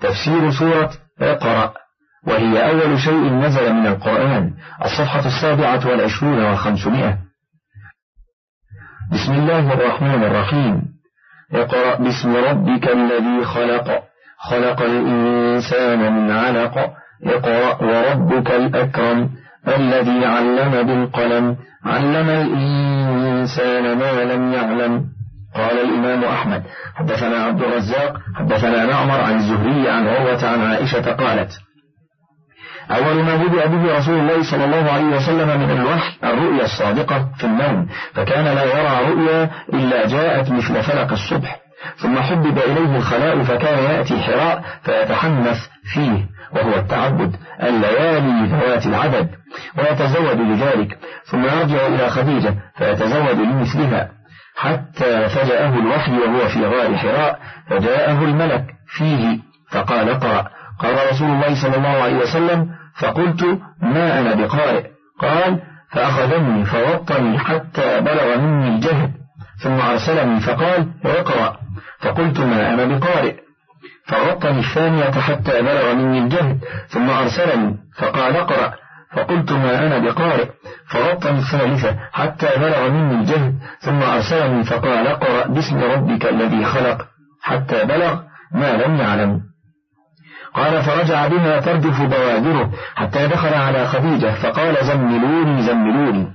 تفسير سورة اقرأ وهي أول شيء نزل من القرآن الصفحة السابعة والعشرون وخمسمائة بسم الله الرحمن الرحيم. اقرأ باسم ربك الذي خلق خلق الإنسان من علق. اقرأ وربك الأكرم الذي علم بالقلم علم الإنسان ما لم يعلم. قال الإمام أحمد حدثنا عبد الرزاق حدثنا معمر عن الزهري عن عروة عن عائشة قالت أول ما بدأ به رسول الله صلى الله عليه وسلم من الوحي الرؤيا الصادقة في النوم فكان لا يرى رؤيا إلا جاءت مثل فلق الصبح ثم حبب إليه الخلاء فكان يأتي حراء فيتحنث فيه وهو التعبد الليالي ذوات العدد ويتزود لذلك ثم يرجع إلى خديجة فيتزود لمثلها حتى فجأه الوحي وهو في غار حراء فجاءه الملك فيه فقال اقرأ. قال رسول الله صلى الله عليه وسلم فقلت ما أنا بقارئ؟ قال فأخذني فوطني حتى بلغ مني الجهد ثم أرسلني فقال اقرأ. فقلت ما أنا بقارئ؟ فغطني الثانية حتى بلغ مني الجهد ثم أرسلني فقال اقرأ. فقلت ما أنا بقارئ. فغطني الثالثة حتى بلغ مني الجهد ثم أرسلني فقال اقرأ باسم ربك الذي خلق. حتى بلغ ما لم يعلم. قال فرجع بها تردف بوادره حتى دخل على خديجة فقال زملوني زملوني.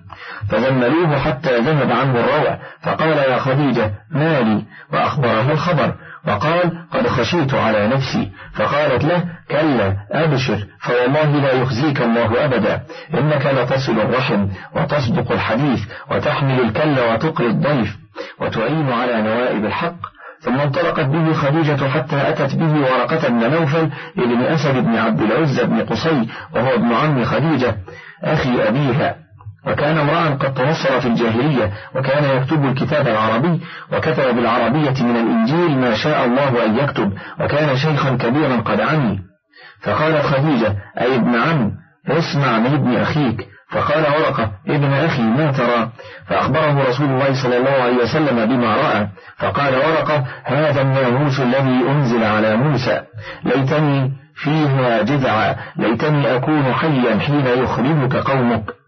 فزملوه حتى ذهب عنه الروع فقال يا خديجة مالي وأخبره الخبر. وقال قد خشيت على نفسي. فقالت له كلا أبشر فوالله لا يخزيك الله أبدا إنك لتصل الرحم وتصدق الحديث وتحمل الكل وتقري الضيف وتعين على نوائب الحق. ثم انطلقت به خديجة حتى أتت به ورقة بن نوفل ابن أسد بن عبد العزة بن قصي وهو ابن عم خديجة أخي أبيها. وكان امرأ قد تنصر في الجاهلية وكان يكتب الكتاب العربي وكتب بالعربية من الإنجيل ما شاء الله أن يكتب وكان شيخا كبيرا قد عمي. فقالت خديجة أي ابن عم؟ اسمع من ابن أخيك. فقال ورقة ابن أخي ما ترى؟ فأخبره رسول الله صلى الله عليه وسلم بما رأى. فقال ورقة هذا الناموس الذي أنزل على موسى. ليتني فيها جذعا ليتني أكون حيا حين يخرجك قومك.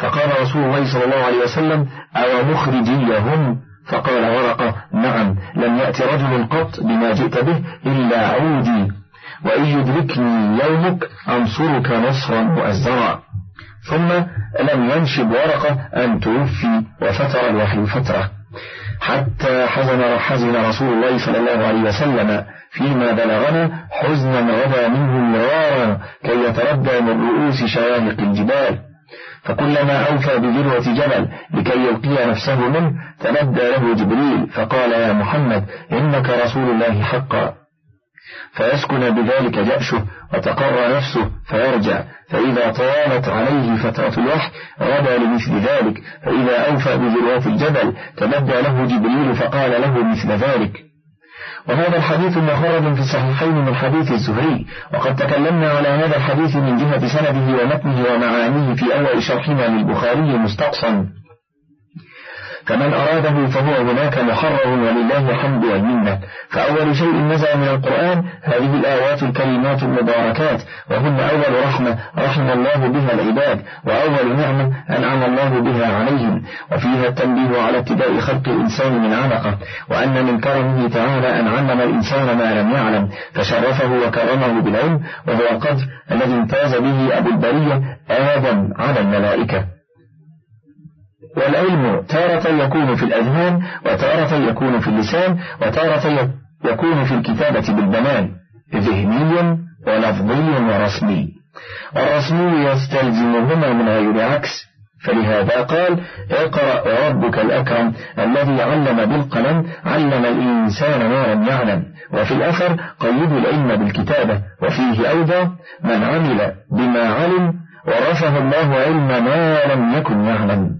فقال رسول الله صلى الله عليه وسلم أو مخرجيهم؟ فقال ورقة نعم لم يأتي رجل قط بما جئت به إلا عودي وإن يدركني يومك أنصرك نصرا مؤزرا. ثم لم ينشب ورقة أن توفي وفتر الوحي فترة. حتى حزن حزن رسول الله صلى الله عليه وسلم فيما بلغنا حزنا غدا منه مرارا كي يتردى من رؤوس شواهق الجبال. فكلما أوفى بذروة جبل لكي يلقي نفسه منه تندى له جبريل فقال يا محمد إنك رسول الله حقا. فيسكن بذلك جأشه وتقر نفسه فيرجع. فإذا طالت عليه فترة الوحي غدا لمثل ذلك. فإذا أوفى بذروات الجبل تمدى له جبريل فقال له مثل ذلك. وهذا الحديث مخرج في الصحيحين من حديث الزهري وقد تكلمنا على هذا الحديث من جهة سنده ومتنه ومعانيه في أول شرحنا للبخاري مستقصا. فمن أراده فهو هناك محرر ولله الحمد والمنة. فأول شيء نزل من القرآن هذه الآيات الكريمات المباركات وهن أول رحمة رحم الله بها العباد وأول نعمة أنعم الله بها عليهم. وفيها التنبيه على ابتداء خلق الإنسان من علقة وأن من كرمه تعالى أن علم الإنسان ما لم يعلم فشرفه وكرمه بالعلم وهو القدر الذي امتاز به أبو البرية آدم على الملائكة. والعلم تارة يكون في الأذهان وتارة يكون في اللسان وتارة يكون في الكتابة بالبنان ذهني ولفظي ورسمي. والرسمي يستلزمهما من غير عكس فلهذا قال اقرأ ربك الأكرم الذي علم بالقلم علم الإنسان ما لم يعلم. وفي الأثر قيد العلم بالكتابة. وفيه أيضا من عمل بما علم ورثه الله علم ما لم يكن يعلم.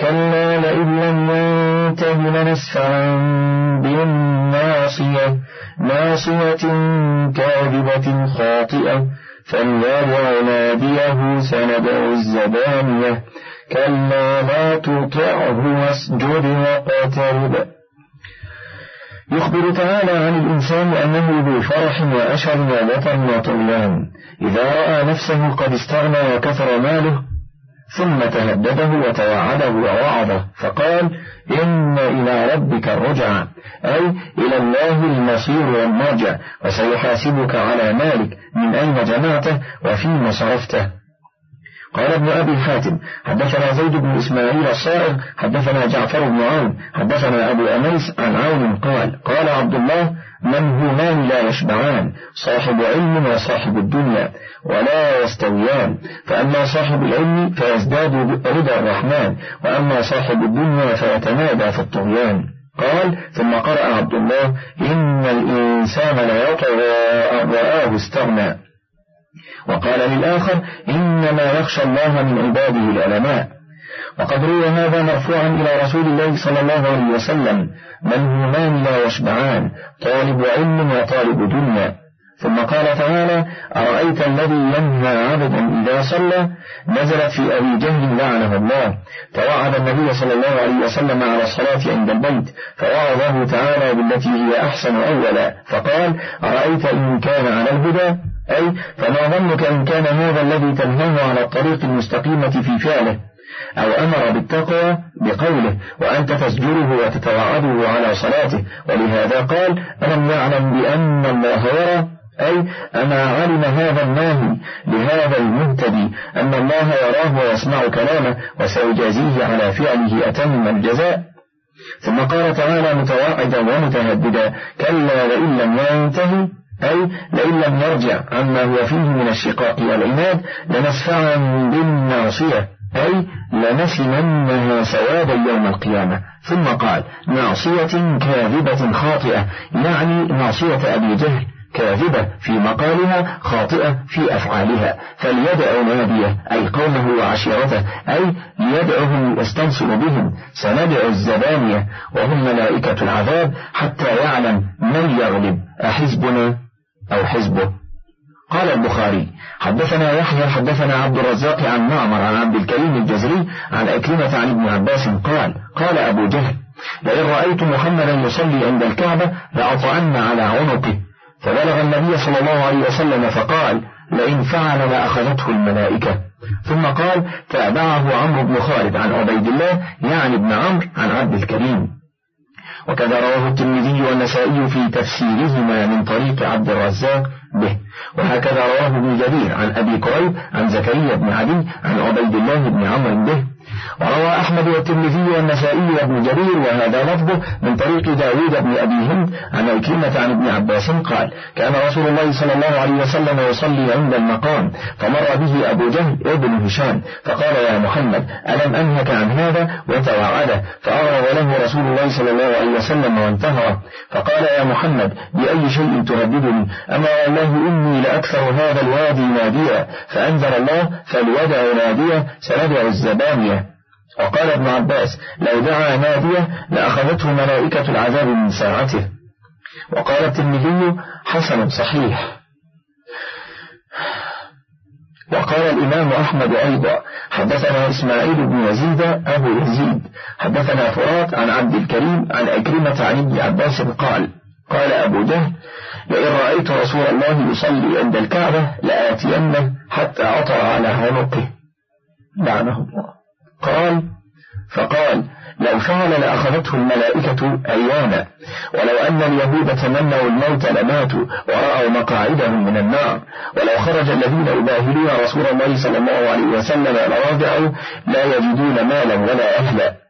كلا لئن لم ينته لنسفعا بالناصية ناصية كاذبة خاطئة فليدع ناديه سندع الزبانية كلا لا تطعه واسجد واقترب. يخبر تعالى عن الإنسان أنه ذو فرح وأشر ووطن وطغيان. إذا رأى نفسه قد استغنى وكثر ماله ثم تهدده وتوعده ووعظه. فقال إن إلى ربك الرجع أي إلى الله المصير والمرجع. وسيحاسبك على مالك من أين جمعته وفيما صرفته. قال ابن أبي حاتم حدثنا زيد بن إسماعيل الصائغ حدثنا جعفر بن عون حدثنا أبو أنيس عن عون قال قال عبد الله منهومان لا يشبعان صاحب علم وصاحب الدنيا ولا يستويان فأما صاحب العلم فيزداد رضا الرحمن وأما صاحب الدنيا فيتنادى في الطغيان. قال ثم قرأ عبد الله إن الإنسان ليطغى أن رآه استغنى. وقال للآخر إنما يخشى الله من عباده العلماء. وقد روي هذا مرفوعا إلى رسول الله صلى الله عليه وسلم من همان لا يشبعان طالب علم وطالب دنيا. ثم قال تعالى أرأيت الذي ينهى عبدا إذا صلى؟ نزلت في أبي جهل لعنه الله. توعد النبي صلى الله عليه وسلم على الصلاة عند البيت فوعظه تعالى بالتي هي أحسن أولا. فقال أرأيت إن كان على الهدى؟ أي فما ظنك إن كان هذا الذي تنهاه على الطريق المستقيمة في فعله أو أمر بالتقوى بقوله وأنت تسجره وتتوعده على صلاته. ولهذا قال ألم يعلم بأن الله يرى؟ أي أما علم هذا الناهي لهذا المهتدي أن الله يراه ويسمع كلامه وسيجازيه على فعله أتم الجزاء. ثم قال تعالى متواعدا ومتهددا كلا لئن لم ينتهي. أي لئن لم يرجع عما هو فيه من الشقاق والعناد لنسفعا بالناصية. أي لنسمنها سوادا يوم القيامة. ثم قال ناصية كاذبة خاطئة. يعني ناصية أبي جهل كاذبة في مقالها خاطئة في أفعالها. فليدع ناديه أي قومه وعشيرته أي ليدعهم يستنصر بهم. سندع الزبانية وهم ملائكة العذاب حتى يعلم من يغلب. أحزبنا؟ أو حزبه. قال البخاري حدثنا يحيى حدثنا عبد الرزاق عن معمر عن عبد الكريم الجزري عن أكرمة عن ابن عباس قال قال أبو جهل لئن رأيت محمدا يصلي عند الكعبة لأطعن على عنقه. فبلغ النبي صلى الله عليه وسلم فقال لئن فعل لأخذته الملائكة. ثم قال تابعه عمرو بن خالد عن عبيد الله يعني ابن عمرو عن عبد الكريم. وكذا رواه الترمذي والنسائي في تفسيرهما من طريق عبد الرزاق به. وهكذا رواه ابن جرير عن أبي كريب عن زكريا بن علي عن عبيد الله بن عمرو به. وروى أحمد والترمذي والنسائي وابن جرير وهذا لفظه من طريق داود بن أبي هند عن عكرمة عن ابن عباس قال كان رسول الله صلى الله عليه وسلم يصلي عند المقام فمر به أبو جهل ابن هشام فقال يا محمد ألم أنهك عن هذا؟ وتوعده. فأعرض له رسول الله صلى الله عليه وسلم وانتهى فقال يا محمد بأي شيء تهددني أما والله إني لأكثر هذا الوادي ناديا فأنزل الله فليدع نادية سندع الزبانية. وقال ابن عباس لو دعا نادية لأخذته ملائكة العذاب من ساعته. وقال الترمذي حسن صحيح. وقال الإمام أحمد أيضا حدثنا إسماعيل بن يزيد أبو يزيد. حدثنا فرات عن عبد الكريم عن أكرمة عن ابن عباس قال قال أبو جهل لئن رأيت رسول الله يصلي عند الكعبة لآتينه حتى عطر على عنقه. لعنه الله. قال فقال لو فعل لأخذته الملائكة أياما ولو أن اليهود تمنوا الموت لماتوا ورأوا مقاعدهم من النار ولو خرج الذين يباهلون رسول الله صلى الله عليه وسلم لراجعوا لا يجدون مالا ولا أهلا.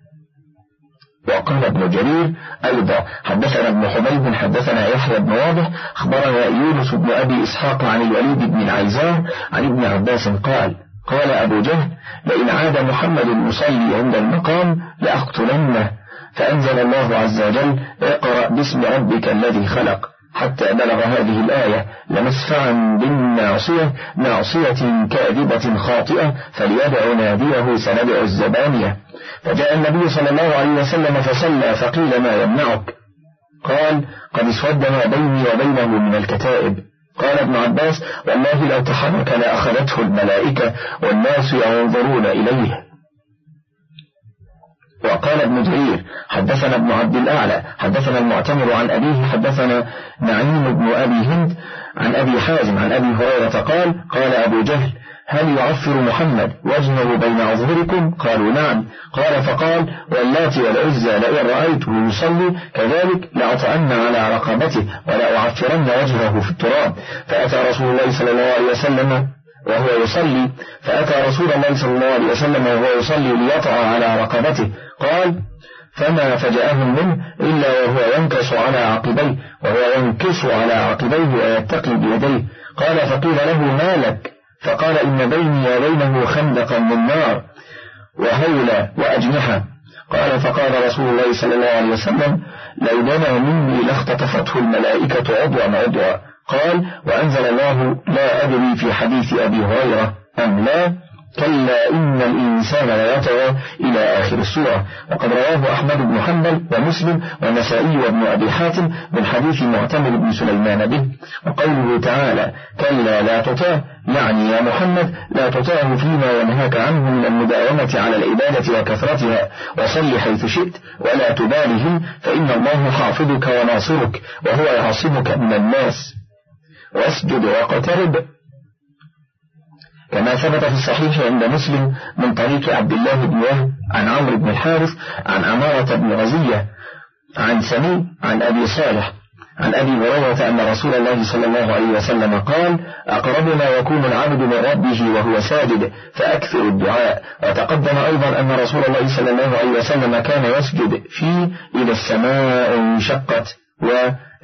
وقال ابن جرير أيضا حدثنا ابن حبيب حدثنا يحيى بن واضح أخبرنا يونس بن أبي إسحاق عن الوليد بن العيزار عن ابن عباس قال قال أبو جهل لئن عاد محمد يصلي عند المقام لأقتلنه فأنزل الله عز وجل اقرأ باسم ربك الذي خلق. حتى بلغ هذه الآية لمسفعا بالناصية ناصية كاذبة خاطئة فليدع ناديه سندع الزبانية. فجاء النبي صلى الله عليه وسلم فصلى فقيل ما يمنعك؟ قال قد اسود ما بيني وبينه من الكتائب. قال ابن عباس والله لو تحرك لأخذته الملائكة والناس ينظرون إليه. وقال ابن جرير حدثنا ابن عبد الأعلى حدثنا المعتمر عن أبيه حدثنا نعيم بن أبي هند عن أبي حازم عن أبي هريرة قال قال أبو جهل هل يعفر محمد وجهه بين أظهركم؟ قالوا نعم. قال فقال واللات والعزى لئن رأيته يصلي كذلك لأطأن على رقبته ولأعفرن وجهه في التراب. فأتى رسول الله صلى الله عليه وسلم وهو يصلي فأتى رسول الله صلى الله عليه وسلم وهو يصلي ليطع على رقبته. قال فما فجأهم منه إلا وهو ينكص على عقبيه وهو ينكص على عقبيه ويتقي بيديه. قال فقيل له ما لك؟ فقال إن بيني وبينه خندقا من نار وهولا وأجنحة. قال فقال رسول الله صلى الله عليه وسلم لو دنا مني لاختطفته الملائكة عضوا عضوا. قال وأنزل الله لا أدري في حديث أبي هريرة أم لا كلا إن الإنسان ليطغى إلى آخر السورة. وقد رواه أحمد بن حنبل ومسلم والنسائي وابن أبي حاتم من حديث معتمر بن سليمان به. وقوله تعالى كلا لا تطاع يعني يا محمد لا تطاعه فيما ينهاك عنه من المداومة على العبادة وكثرتها. وصل حيث شئت ولا تبالهم فإن الله حافظك وناصرك وهو يعصمك من الناس. واسجد واقترب. كما ثبت في الصحيح عند مسلم من طريق عبد الله بن وهب عن عمرو بن الحارث عن عمارة بن غزية عن سمي عن أبي صالح عن أبي هريرة أن رسول الله صلى الله عليه وسلم قال أقرب ما يكون العبد من ربه وهو ساجد فأكثر الدعاء. وتقدم أيضا أن رسول الله صلى الله عليه وسلم كان يسجد في إذا السماء انشقت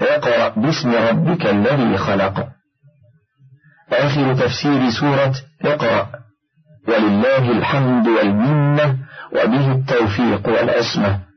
ويقرأ باسم ربك الذي خلق. آخر تفسير سورة اقرأ. ولله الحمد والمنة وبه التوفيق والعصمة